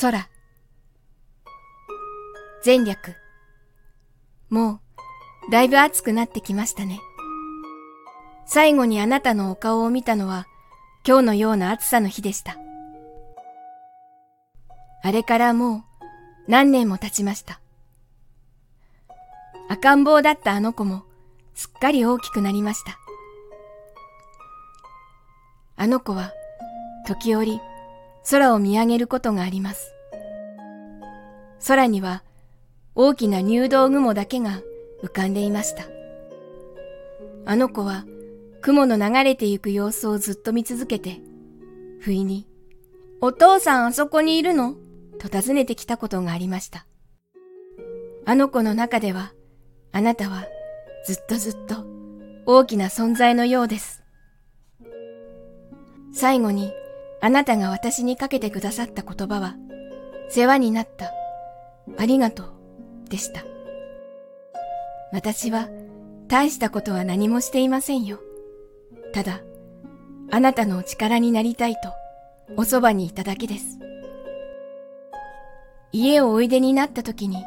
空。前略。もう、だいぶ暑くなってきましたね。最後にあなたのお顔を見たのは、今日のような暑さの日でした。あれからもう、何年も経ちました。赤ん坊だったあの子も、すっかり大きくなりました。あの子は、時折、空を見上げることがあります。空には、大きな入道雲だけが浮かんでいました。あの子は、雲の流れてゆく様子をずっと見続けて、不意に、お父さんあそこにいるの？と尋ねてきたことがありました。あの子の中では、あなたはずっとずっと大きな存在のようです。最後にあなたが私にかけてくださった言葉は、世話になった、ありがとう、でした。私は大したことは何もしていませんよ。ただ、あなたのお力になりたいと、おそばにいただけです。家をおいでになった時に、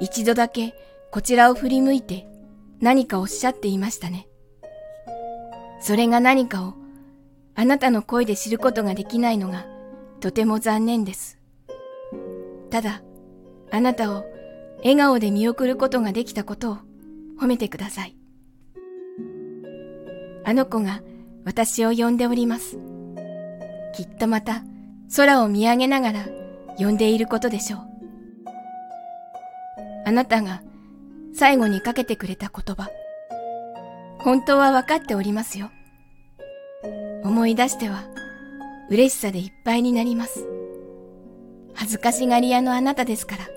一度だけこちらを振り向いて何かおっしゃっていましたね。それが何かをあなたの声で知ることができないのがとても残念です。ただ、あなたを笑顔で見送ることができたことを褒めてください。あの子が私を呼んでおります。きっとまた空を見上げながら呼んでいることでしょう。あなたが最後にかけてくれた言葉。本当は分かっておりますよ。思い出しては嬉しさでいっぱいになります。恥ずかしがり屋のあなたですから。きっ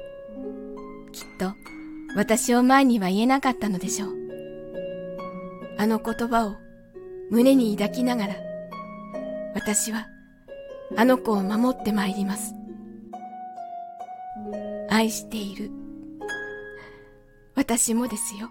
と私を前には言えなかったのでしょう。あの言葉を胸に抱きながら、私はあの子を守ってまいります。愛している。私もですよ。